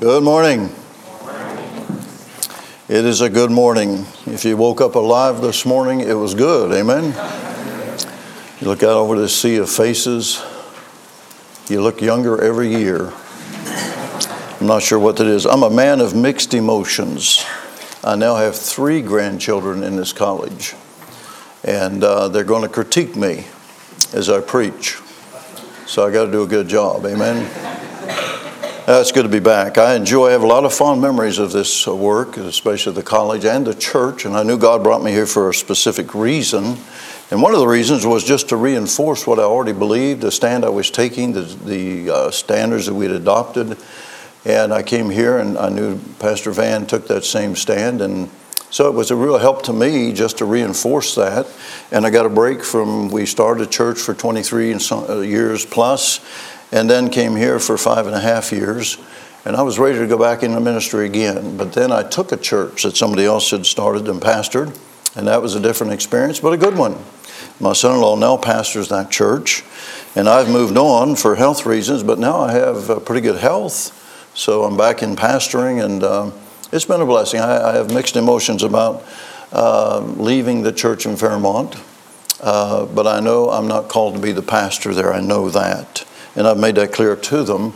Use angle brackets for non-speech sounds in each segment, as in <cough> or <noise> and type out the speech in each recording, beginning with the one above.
Good morning. It is a good morning. If you woke up alive this morning, it was good. Amen. You look out over this sea of faces, you look younger every year. I'm not sure what that is. I'm a man of mixed emotions. I now have three grandchildren in this college, and uh, they're going to critique me as I preach. So I got to do a good job. Amen. Uh, it's good to be back. I enjoy, I have a lot of fond memories of this uh, work, especially the college and the church, and I knew God brought me here for a specific reason. And one of the reasons was just to reinforce what I already believed, the stand I was taking, the, the uh, standards that we had adopted. And I came here and I knew Pastor Van took that same stand. And so it was a real help to me just to reinforce that. And I got a break from, we started church for 23 uh, years plus and then came here for five and a half years. And I was ready to go back into ministry again. But then I took a church that somebody else had started and pastored, and that was a different experience, but a good one. My son in law now pastors that church, and I've moved on for health reasons, but now I have uh, pretty good health. So I'm back in pastoring, and uh, it's been a blessing. I, I have mixed emotions about uh, leaving the church in Fairmont, uh, but I know I'm not called to be the pastor there. I know that and I've made that clear to them.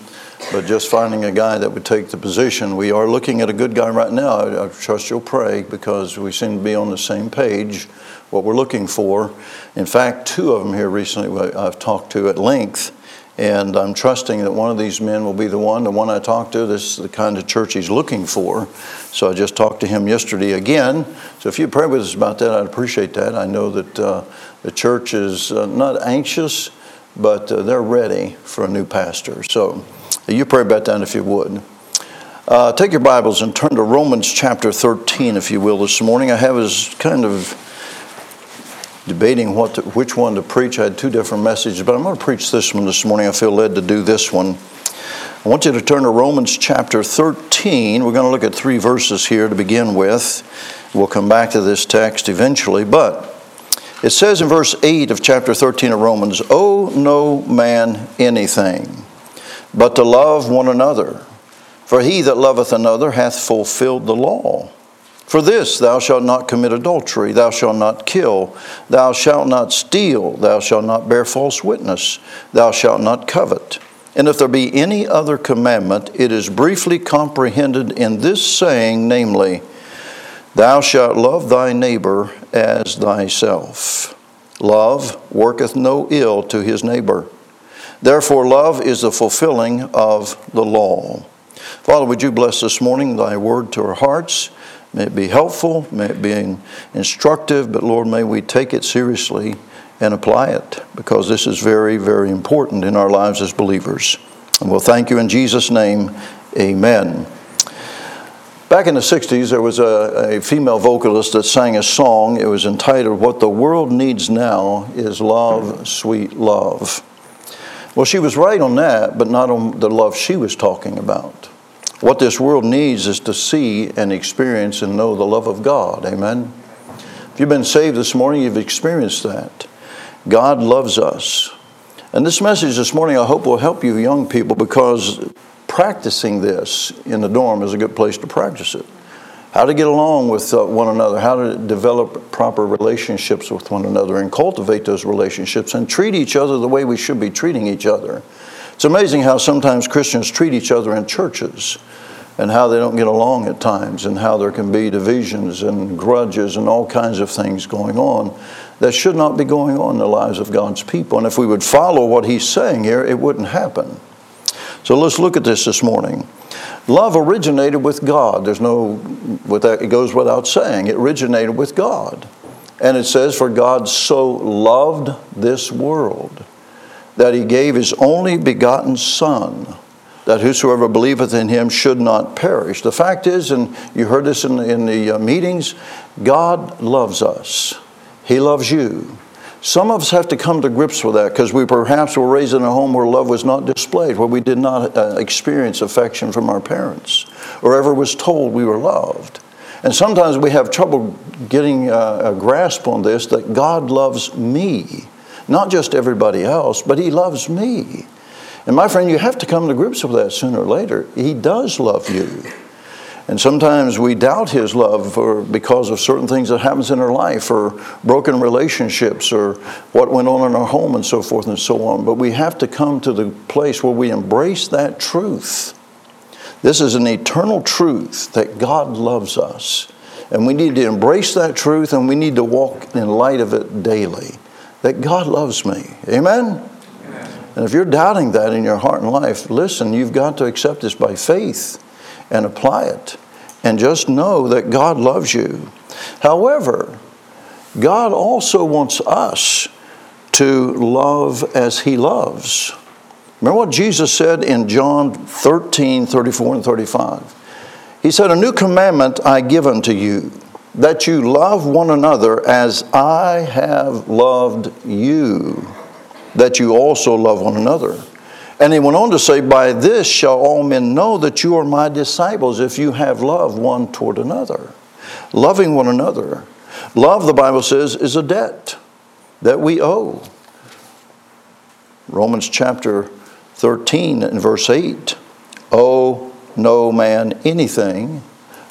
But just finding a guy that would take the position, we are looking at a good guy right now. I, I trust you'll pray because we seem to be on the same page, what we're looking for. In fact, two of them here recently I've talked to at length. And I'm trusting that one of these men will be the one. The one I talked to, this is the kind of church he's looking for. So I just talked to him yesterday again. So if you pray with us about that, I'd appreciate that. I know that uh, the church is uh, not anxious but uh, they're ready for a new pastor. So you pray about that if you would. Uh, take your Bibles and turn to Romans chapter 13, if you will, this morning. I have as kind of debating what to, which one to preach. I had two different messages, but I'm going to preach this one this morning. I feel led to do this one. I want you to turn to Romans chapter 13. We're going to look at three verses here to begin with. We'll come back to this text eventually, but it says in verse 8 of chapter 13 of Romans, Owe no man anything, but to love one another. For he that loveth another hath fulfilled the law. For this, thou shalt not commit adultery, thou shalt not kill, thou shalt not steal, thou shalt not bear false witness, thou shalt not covet. And if there be any other commandment, it is briefly comprehended in this saying, namely, Thou shalt love thy neighbor as thyself. Love worketh no ill to his neighbor. Therefore, love is the fulfilling of the law. Father, would you bless this morning thy word to our hearts? May it be helpful, may it be instructive, but Lord, may we take it seriously and apply it because this is very, very important in our lives as believers. And we'll thank you in Jesus' name. Amen. Back in the 60s, there was a, a, female vocalist that sang a song. It was entitled, What the World Needs Now is Love, Sweet Love. Well, she was right on that, but not on the love she was talking about. What this world needs is to see and experience and know the love of God. Amen. If you've been saved this morning, you've experienced that. God loves us. And this message this morning, I hope, will help you, young people, because practicing this in the dorm is a good place to practice it. How to get along with uh, one another, how to develop proper relationships with one another and cultivate those relationships and treat each other the way we should be treating each other. It's amazing how sometimes Christians treat each other in churches and how they don't get along at times and how there can be divisions and grudges and all kinds of things going on that should not be going on in the lives of God's people. And if we would follow what he's saying here, it wouldn't happen. So let's look at this this morning. Love originated with God. There's no, it goes without saying, it originated with God. And it says, For God so loved this world that he gave his only begotten Son, that whosoever believeth in him should not perish. The fact is, and you heard this in, in the uh, meetings, God loves us. He loves you. Some of us have to come to grips with that because we perhaps were raised in a home where love was not displayed, where we did not uh, experience affection from our parents or ever was told we were loved. And sometimes we have trouble getting uh, a grasp on this that God loves me, not just everybody else, but He loves me. And my friend, you have to come to grips with that sooner or later. He does love you. And sometimes we doubt his love for, because of certain things that happens in our life or broken relationships or what went on in our home and so forth and so on. But we have to come to the place where we embrace that truth. This is an eternal truth that God loves us. And we need to embrace that truth and we need to walk in light of it daily. That God loves me. Amen? And if you're doubting that in your heart and life, listen, you've got to accept this by faith and apply it. And just know that God loves you. However, God also wants us to love as He loves. Remember what Jesus said in John 13 34 and 35? He said, A new commandment I give unto you, that you love one another as I have loved you, that you also love one another. And he went on to say, By this shall all men know that you are my disciples if you have love one toward another. Loving one another. Love, the Bible says, is a debt that we owe. Romans chapter 13 and verse 8 Owe no man anything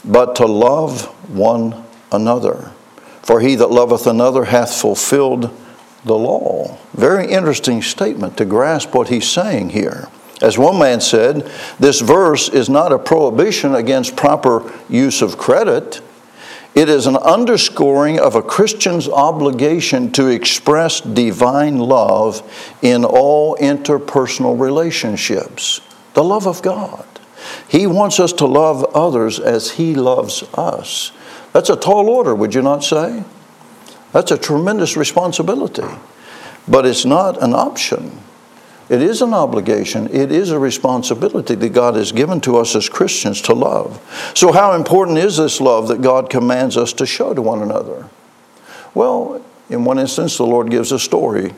but to love one another. For he that loveth another hath fulfilled the law. Very interesting statement to grasp what he's saying here. As one man said, this verse is not a prohibition against proper use of credit. It is an underscoring of a Christian's obligation to express divine love in all interpersonal relationships. The love of God. He wants us to love others as He loves us. That's a tall order, would you not say? That's a tremendous responsibility. But it's not an option. It is an obligation. It is a responsibility that God has given to us as Christians to love. So, how important is this love that God commands us to show to one another? Well, in one instance, the Lord gives a story.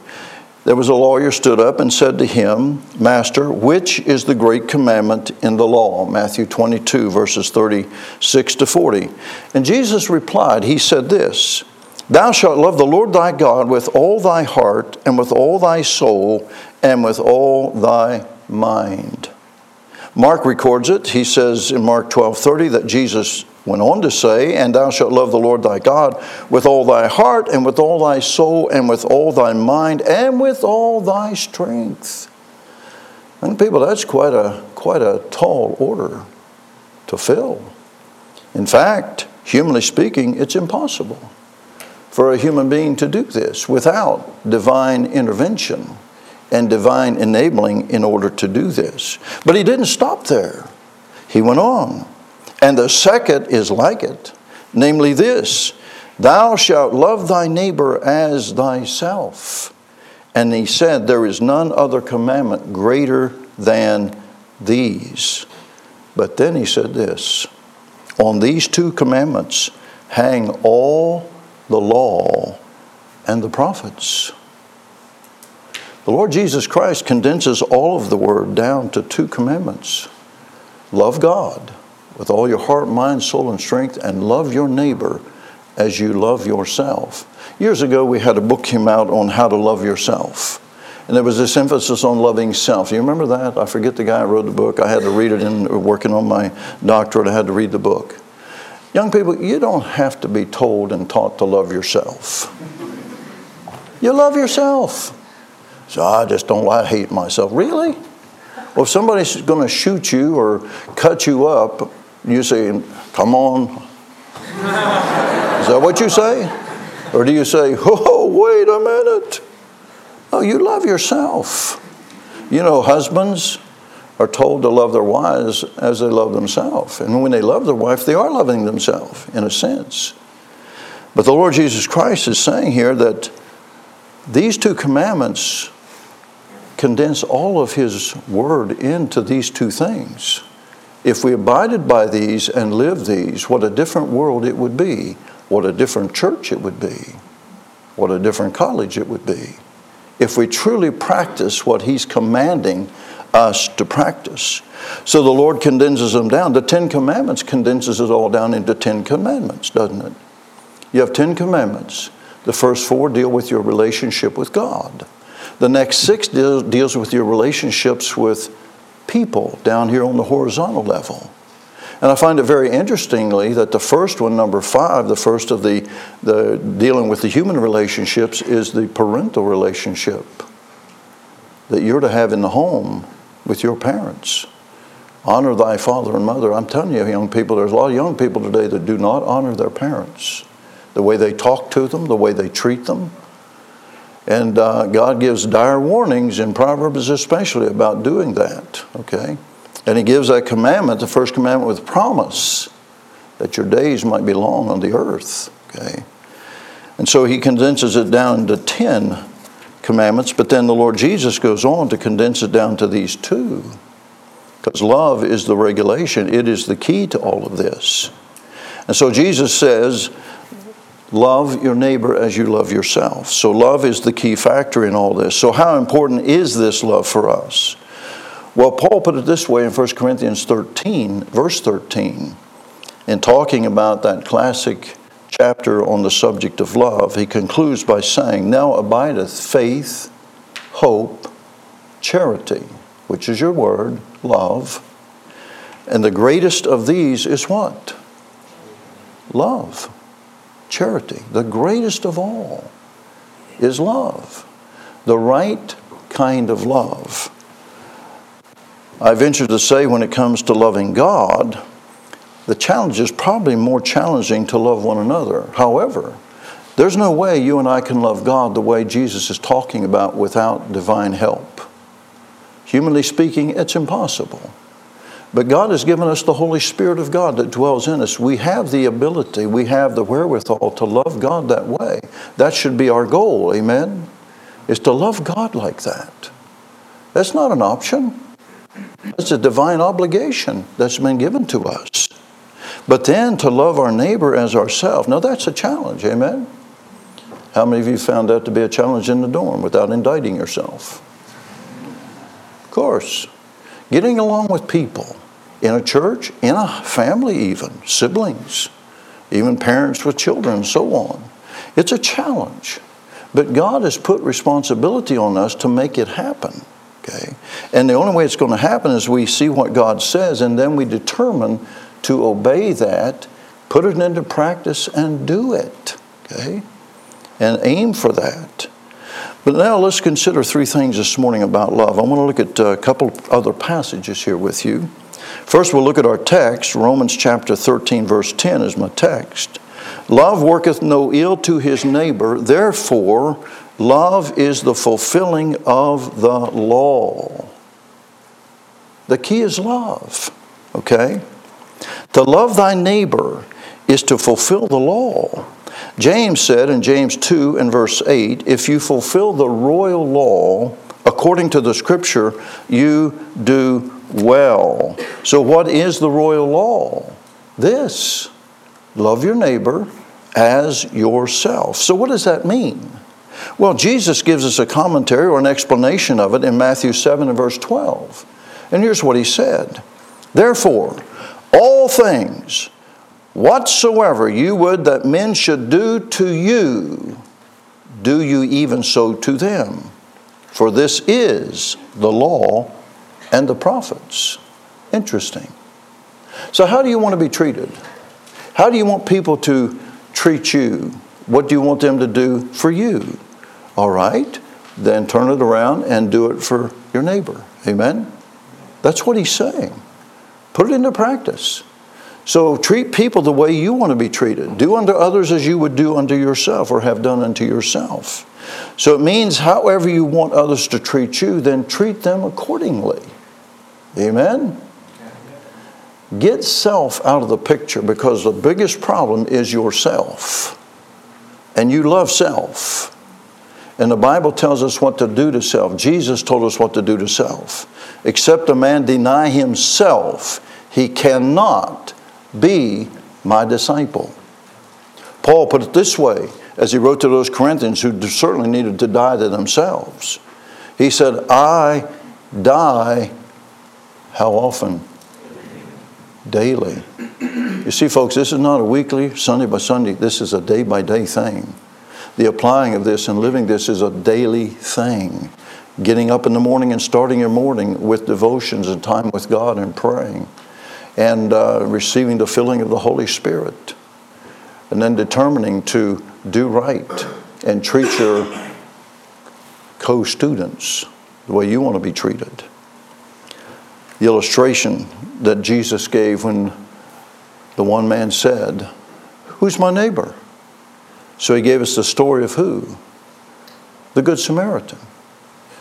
There was a lawyer stood up and said to him, Master, which is the great commandment in the law? Matthew 22, verses 36 to 40. And Jesus replied, He said this. Thou shalt love the Lord thy God with all thy heart, and with all thy soul, and with all thy mind. Mark records it. He says in Mark 12 30 that Jesus went on to say, And thou shalt love the Lord thy God with all thy heart, and with all thy soul, and with all thy mind, and with all thy strength. And people, that's quite a, quite a tall order to fill. In fact, humanly speaking, it's impossible for a human being to do this without divine intervention and divine enabling in order to do this. But he didn't stop there. He went on. And the second is like it, namely this Thou shalt love thy neighbor as thyself. And he said, There is none other commandment greater than these. But then he said this On these two commandments hang all the law and the prophets. The Lord Jesus Christ condenses all of the word down to two commandments love God with all your heart, mind, soul, and strength, and love your neighbor as you love yourself. Years ago, we had a book came out on how to love yourself. And there was this emphasis on loving self. You remember that? I forget the guy who wrote the book. I had to read it in working on my doctorate. I had to read the book. Young people, you don't have to be told and taught to love yourself. You love yourself. So I just don't I hate myself. Really? Well, if somebody's going to shoot you or cut you up, you say, "Come on." Is that what you say? Or do you say, <laughs> "Oh, wait a minute"? Oh, you love yourself. You know, husbands, are told to love their wives as they love themselves. And when they love their wife, they are loving themselves in a sense. But the Lord Jesus Christ is saying here that these two commandments condense all of His word into these two things. If we abided by these and lived these, what a different world it would be, what a different church it would be, what a different college it would be. If we truly practice what He's commanding us to practice. So the Lord condenses them down. The Ten Commandments condenses it all down into Ten Commandments, doesn't it? You have Ten Commandments. The first four deal with your relationship with God. The next six deals, deals with your relationships with people down here on the horizontal level. And I find it very interestingly that the first one, number five, the first of the, the dealing with the human relationships, is the parental relationship that you're to have in the home with your parents. Honor thy father and mother. I'm telling you, young people, there's a lot of young people today that do not honor their parents. The way they talk to them, the way they treat them. And uh, God gives dire warnings in Proverbs, especially about doing that, okay? And He gives that commandment, the first commandment, with promise that your days might be long on the earth, okay? And so He condenses it down to 10 commandments, but then the Lord Jesus goes on to condense it down to these two. Because love is the regulation, it is the key to all of this. And so Jesus says, Love your neighbor as you love yourself. So, love is the key factor in all this. So, how important is this love for us? Well, Paul put it this way in 1 Corinthians 13, verse 13, in talking about that classic chapter on the subject of love. He concludes by saying, Now abideth faith, hope, charity, which is your word, love. And the greatest of these is what? Love charity. The greatest of all is love, the right kind of love. I venture to say, when it comes to loving God, the challenge is probably more challenging to love one another. However, there's no way you and I can love God the way Jesus is talking about without divine help. Humanly speaking, it's impossible. But God has given us the Holy Spirit of God that dwells in us. We have the ability, we have the wherewithal to love God that way. That should be our goal, amen? Is to love God like that. That's not an option, it's a divine obligation that's been given to us. But then to love our neighbor as ourselves, now that's a challenge, amen? How many of you found that to be a challenge in the dorm without indicting yourself? Of course. Getting along with people in a church, in a family, even siblings, even parents with children, so on. It's a challenge. But God has put responsibility on us to make it happen. Okay? And the only way it's going to happen is we see what God says and then we determine to obey that, put it into practice, and do it. Okay? And aim for that. But now let's consider three things this morning about love. I want to look at a couple other passages here with you. First, we'll look at our text. Romans chapter 13, verse 10 is my text. Love worketh no ill to his neighbor, therefore, love is the fulfilling of the law. The key is love, okay? To love thy neighbor is to fulfill the law. James said in James 2 and verse 8 if you fulfill the royal law according to the scripture, you do well. So, what is the royal law? This love your neighbor as yourself. So, what does that mean? Well, Jesus gives us a commentary or an explanation of it in Matthew 7 and verse 12. And here's what he said Therefore, all things whatsoever you would that men should do to you, do you even so to them. For this is the law and the prophets. Interesting. So, how do you want to be treated? How do you want people to treat you? What do you want them to do for you? All right, then turn it around and do it for your neighbor. Amen? That's what he's saying. Put it into practice. So treat people the way you want to be treated. Do unto others as you would do unto yourself or have done unto yourself. So it means however you want others to treat you, then treat them accordingly. Amen? Get self out of the picture because the biggest problem is yourself. And you love self. And the Bible tells us what to do to self. Jesus told us what to do to self. Except a man deny himself, he cannot be my disciple. Paul put it this way as he wrote to those Corinthians who certainly needed to die to themselves. He said, I die how often? Daily. You see, folks, this is not a weekly, Sunday by Sunday. This is a day by day thing. The applying of this and living this is a daily thing. getting up in the morning and starting your morning with devotions and time with God and praying, and uh, receiving the filling of the Holy Spirit, and then determining to do right and treat your co students the way you want to be treated. The illustration that Jesus gave when the one man said, Who's my neighbor? So he gave us the story of who? The Good Samaritan.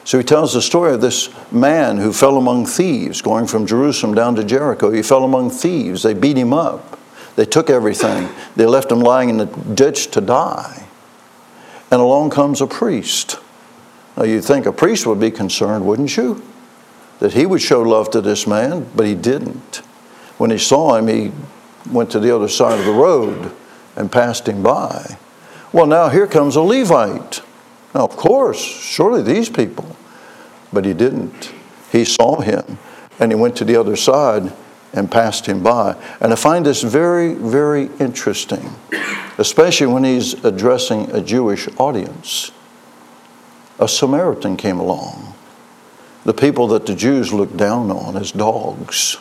So he tells the story of this man who fell among thieves going from Jerusalem down to Jericho. He fell among thieves. They beat him up. They took everything. They left him lying in the ditch to die. And along comes a priest. Now you'd think a priest would be concerned, wouldn't you? That he would show love to this man, but he didn't. When he saw him, he went to the other side of the road and passed him by. Well, now here comes a Levite. Now, of course, surely these people. But he didn't. He saw him and he went to the other side and passed him by. And I find this very, very interesting, especially when he's addressing a Jewish audience. A Samaritan came along. The people that the Jews looked down on as dogs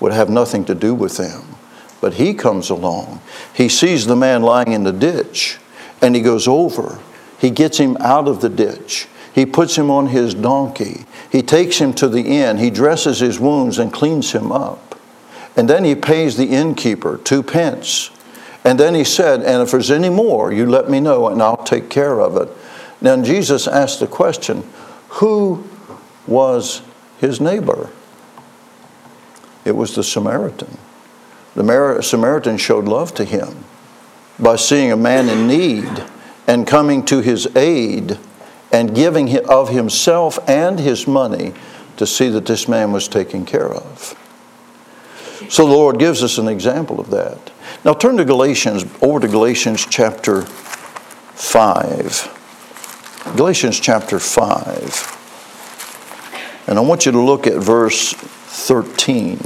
would have nothing to do with them. But he comes along. He sees the man lying in the ditch and he goes over he gets him out of the ditch. He puts him on his donkey. He takes him to the inn. He dresses his wounds and cleans him up. And then he pays the innkeeper two pence. And then he said, And if there's any more, you let me know and I'll take care of it. Now Jesus asked the question Who was his neighbor? It was the Samaritan. The Samaritan showed love to him by seeing a man in need and coming to his aid and giving of himself and his money to see that this man was taken care of. So the Lord gives us an example of that. Now turn to Galatians, over to Galatians chapter 5. Galatians chapter 5. And I want you to look at verse 13.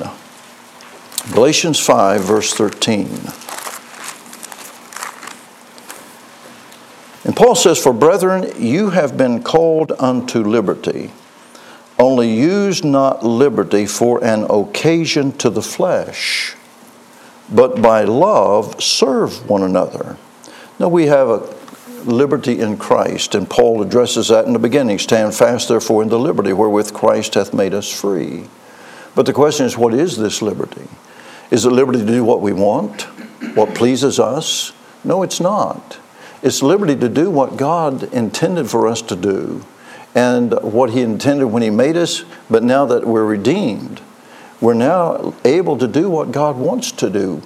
Galatians 5, verse 13. And Paul says, For brethren, you have been called unto liberty. Only use not liberty for an occasion to the flesh, but by love serve one another. Now we have a liberty in Christ, and Paul addresses that in the beginning. Stand fast, therefore, in the liberty wherewith Christ hath made us free. But the question is, what is this liberty? Is it liberty to do what we want, what pleases us? No, it's not. It's liberty to do what God intended for us to do and what He intended when He made us, but now that we're redeemed, we're now able to do what God wants to do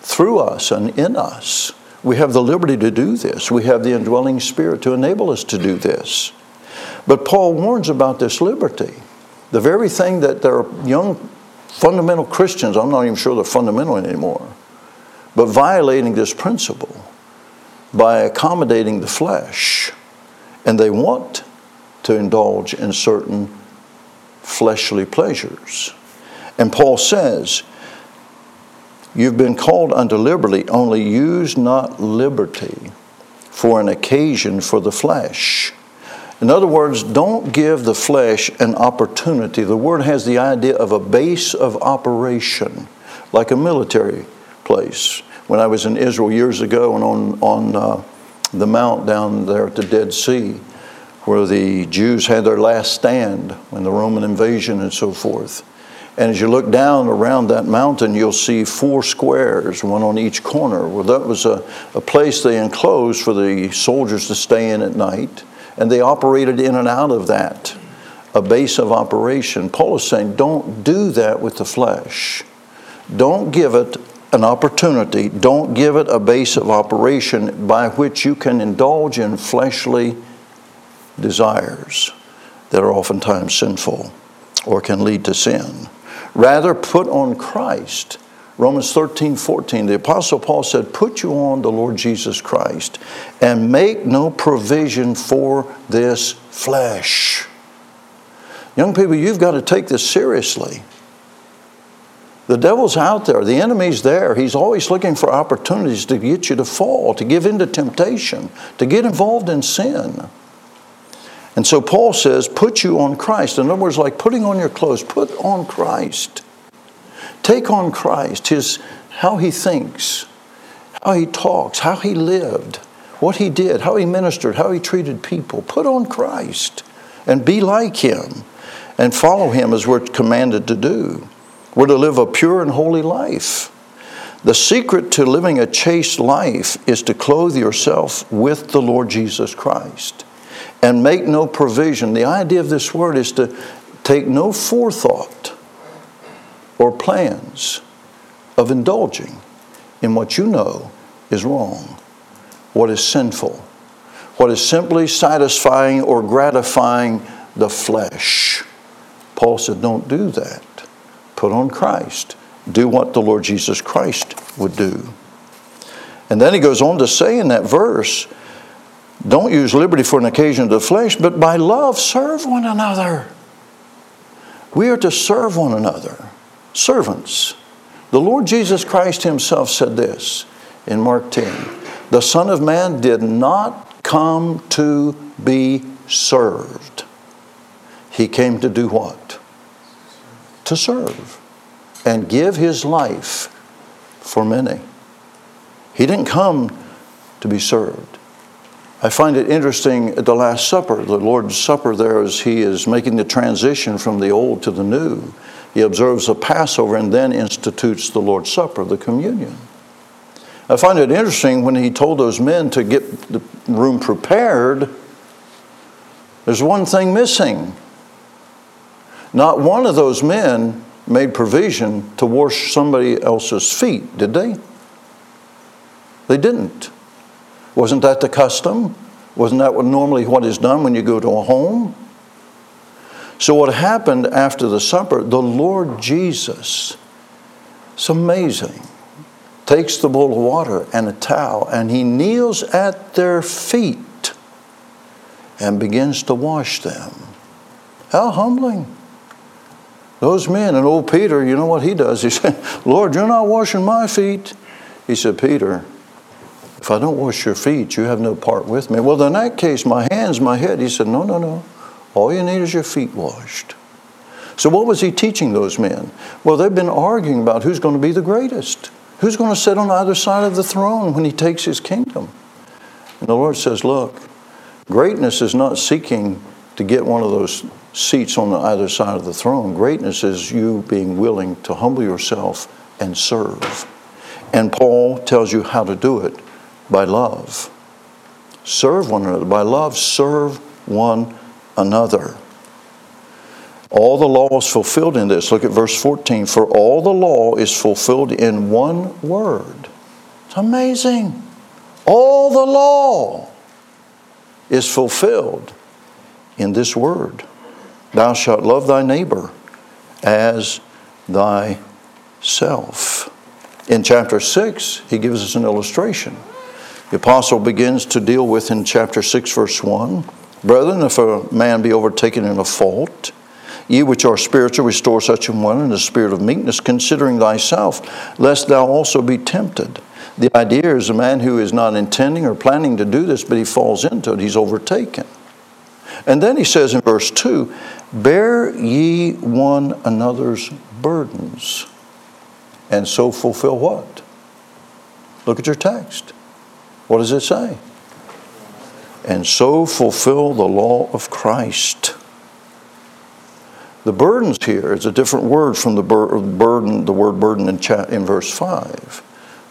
through us and in us. We have the liberty to do this. We have the indwelling spirit to enable us to do this. But Paul warns about this liberty. The very thing that there are young fundamental Christians, I'm not even sure they're fundamental anymore, but violating this principle by accommodating the flesh. And they want to indulge in certain fleshly pleasures. And Paul says, You've been called unto liberty, only use not liberty for an occasion for the flesh. In other words, don't give the flesh an opportunity. The word has the idea of a base of operation, like a military place when I was in Israel years ago and on, on uh, the mount down there at the Dead Sea, where the Jews had their last stand when the Roman invasion and so forth. And as you look down around that mountain, you'll see four squares, one on each corner. Well, that was a, a place they enclosed for the soldiers to stay in at night. And they operated in and out of that, a base of operation. Paul is saying, don't do that with the flesh. Don't give it an opportunity, don't give it a base of operation by which you can indulge in fleshly desires that are oftentimes sinful or can lead to sin. Rather, put on Christ. Romans 13, 14, the Apostle Paul said, Put you on the Lord Jesus Christ and make no provision for this flesh. Young people, you've got to take this seriously. The devil's out there. The enemy's there. He's always looking for opportunities to get you to fall, to give in to temptation, to get involved in sin. And so Paul says, put you on Christ. In other words, like putting on your clothes, put on Christ. Take on Christ, his, how he thinks, how he talks, how he lived, what he did, how he ministered, how he treated people. Put on Christ and be like him and follow him as we're commanded to do. We're to live a pure and holy life. The secret to living a chaste life is to clothe yourself with the Lord Jesus Christ and make no provision. The idea of this word is to take no forethought or plans of indulging in what you know is wrong, what is sinful, what is simply satisfying or gratifying the flesh. Paul said, Don't do that. Put on Christ. Do what the Lord Jesus Christ would do. And then he goes on to say in that verse, don't use liberty for an occasion of the flesh, but by love serve one another. We are to serve one another, servants. The Lord Jesus Christ Himself said this in Mark 10 The Son of Man did not come to be served, He came to do what? To serve and give His life for many. He didn't come to be served. I find it interesting at the Last Supper, the Lord's Supper, there as He is making the transition from the old to the new. He observes the Passover and then institutes the Lord's Supper, the communion. I find it interesting when He told those men to get the room prepared, there's one thing missing. Not one of those men made provision to wash somebody else's feet, did they? They didn't. Wasn't that the custom? Wasn't that what normally what is done when you go to a home? So what happened after the supper, the Lord Jesus, it's amazing, takes the bowl of water and a towel and he kneels at their feet and begins to wash them. How humbling. Those men and old Peter, you know what he does? He <laughs> said, Lord, you're not washing my feet. He said, Peter, if I don't wash your feet, you have no part with me. Well, in that case, my hands, my head. He said, No, no, no. All you need is your feet washed. So, what was he teaching those men? Well, they've been arguing about who's going to be the greatest, who's going to sit on either side of the throne when he takes his kingdom. And the Lord says, Look, greatness is not seeking to get one of those seats on either side of the throne. Greatness is you being willing to humble yourself and serve. And Paul tells you how to do it by love. Serve one another. By love, serve one another. All the law is fulfilled in this. Look at verse 14. For all the law is fulfilled in one word. It's amazing. All the law is fulfilled in this word Thou shalt love thy neighbor as thyself. In chapter 6, he gives us an illustration. The apostle begins to deal with in chapter 6, verse 1 Brethren, if a man be overtaken in a fault, ye which are spiritual, restore such an one in the spirit of meekness, considering thyself, lest thou also be tempted. The idea is a man who is not intending or planning to do this, but he falls into it, he's overtaken. And then he says in verse 2 Bear ye one another's burdens, and so fulfill what? Look at your text. What does it say? And so fulfill the law of Christ. The burdens here is a different word from the burden, the word burden in, in verse 5.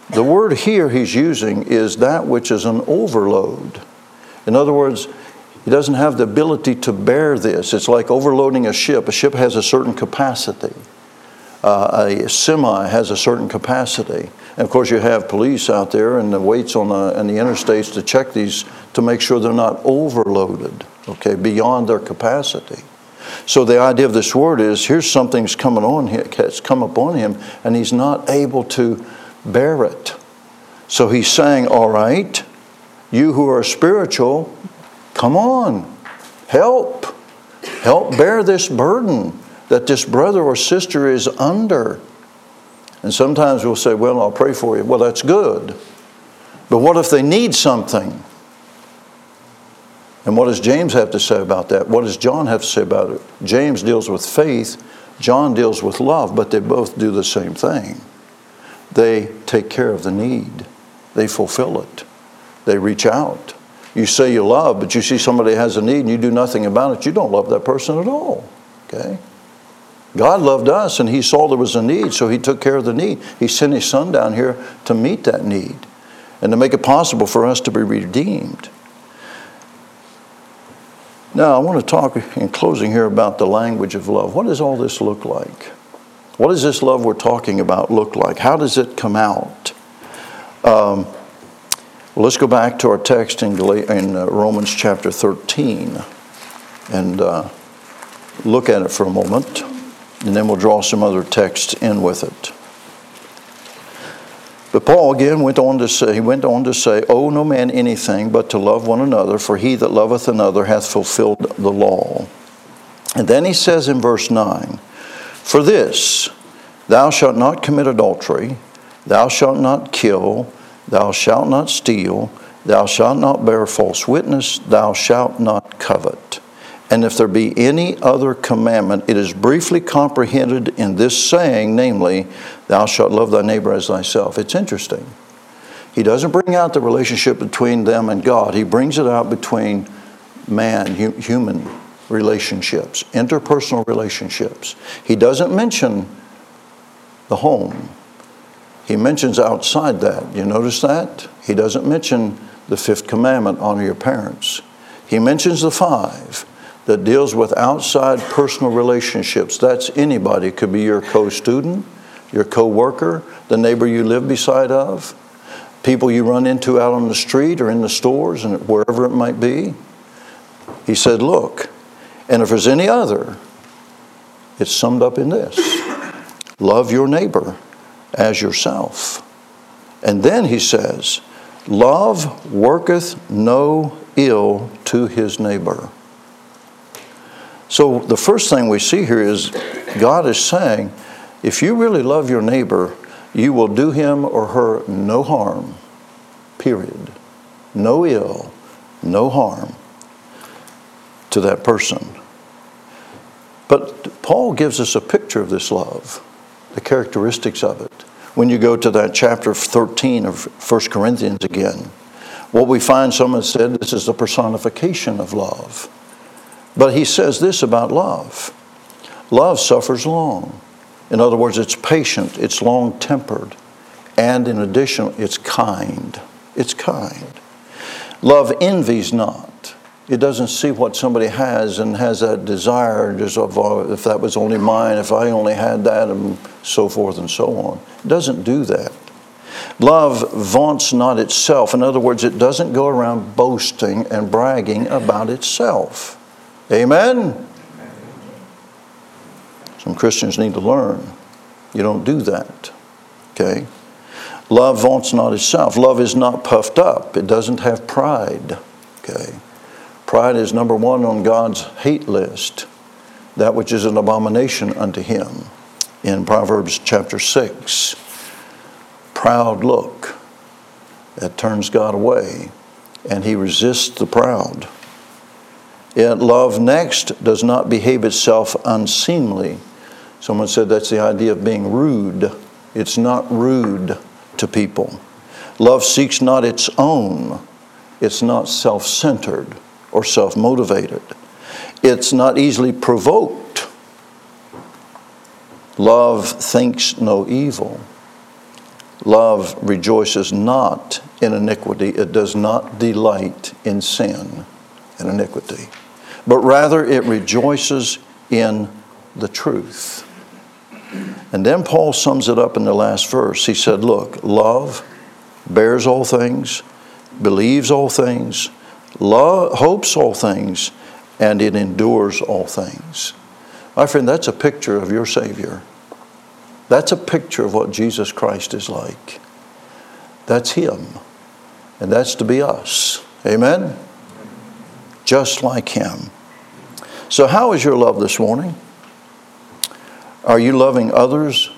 The word here he's using is that which is an overload. In other words, he doesn't have the ability to bear this. It's like overloading a ship. A ship has a certain capacity. Uh, a semi has a certain capacity. And of course, you have police out there and the weights on the, and the interstates to check these to make sure they're not overloaded, okay, beyond their capacity. So the idea of this word is here's something's coming on him, has come upon him, and he's not able to bear it. So he's saying, All right, you who are spiritual, come on, help. Help bear this burden that this brother or sister is under. And sometimes we'll say, Well, I'll pray for you. Well, that's good. But what if they need something? And what does James have to say about that? What does John have to say about it? James deals with faith, John deals with love, but they both do the same thing. They take care of the need, they fulfill it, they reach out. You say you love, but you see somebody has a need and you do nothing about it, you don't love that person at all. Okay? God loved us and He saw there was a need, so He took care of the need. He sent His Son down here to meet that need and to make it possible for us to be redeemed. Now, I want to talk in closing here about the language of love. What does all this look like? What does this love we're talking about look like? How does it come out? Um, well, let's go back to our text in, uh, Romans chapter 13 and uh, look at it for a moment, and then we'll draw some other texts in with it. But Paul again went on to say, he went on to say, Owe no man anything but to love one another, for he that loveth another hath fulfilled the law. And then he says in verse 9, For this, thou shalt not commit adultery, thou shalt not kill, thou shalt not steal, thou shalt not bear false witness, thou shalt not covet. And if there be any other commandment, it is briefly comprehended in this saying, namely, Thou shalt love thy neighbor as thyself. It's interesting. He doesn't bring out the relationship between them and God, he brings it out between man, human relationships, interpersonal relationships. He doesn't mention the home. He mentions outside that. You notice that? He doesn't mention the fifth commandment honor your parents. He mentions the five that deals with outside personal relationships. That's anybody. It could be your co student, your co-worker, the neighbor you live beside of, people you run into out on the street or in the stores and wherever it might be. He said, Look, and if there's any other, it's summed up in this love your neighbor as yourself. And then he says, Love worketh no ill to his neighbor. So the first thing we see here is God is saying, if you really love your neighbor, you will do him or her no harm, period. No ill, no harm to that person. But Paul gives us a picture of this love, the characteristics of it. When you go to that chapter 13 of 1 Corinthians again, what we find, someone said, this is the personification of love. But he says this about love love suffers long. In other words, it's patient, it's long tempered, and in addition, it's kind. It's kind. Love envies not. It doesn't see what somebody has and has that desire, just of, oh, if that was only mine, if I only had that, and so forth and so on. It doesn't do that. Love vaunts not itself. In other words, it doesn't go around boasting and bragging about itself. Amen? Some Christians need to learn. You don't do that. Okay? Love vaunts not itself. Love is not puffed up. It doesn't have pride. Okay? Pride is number one on God's hate list, that which is an abomination unto him. In Proverbs chapter 6, proud look that turns God away, and he resists the proud. Yet love next does not behave itself unseemly Someone said that's the idea of being rude. It's not rude to people. Love seeks not its own, it's not self centered or self motivated. It's not easily provoked. Love thinks no evil. Love rejoices not in iniquity. It does not delight in sin and iniquity, but rather it rejoices in the truth. And then Paul sums it up in the last verse. He said, Look, love bears all things, believes all things, love, hopes all things, and it endures all things. My friend, that's a picture of your Savior. That's a picture of what Jesus Christ is like. That's Him. And that's to be us. Amen? Just like Him. So, how is your love this morning? Are you loving others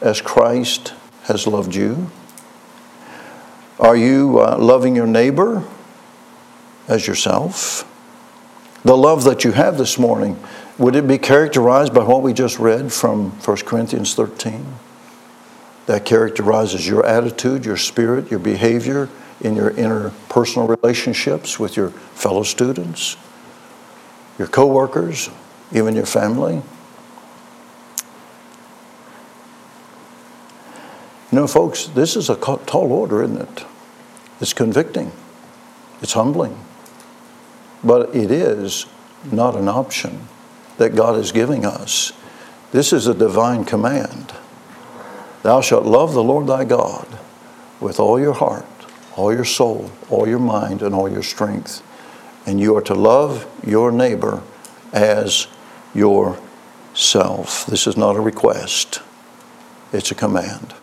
as Christ has loved you? Are you uh, loving your neighbor as yourself? The love that you have this morning, would it be characterized by what we just read from 1 Corinthians 13? That characterizes your attitude, your spirit, your behavior in your interpersonal relationships with your fellow students, your coworkers, even your family. You know, folks, this is a tall order, isn't it? It's convicting, it's humbling, but it is not an option that God is giving us. This is a divine command. Thou shalt love the Lord thy God with all your heart, all your soul, all your mind, and all your strength. And you are to love your neighbor as yourself. This is not a request, it's a command.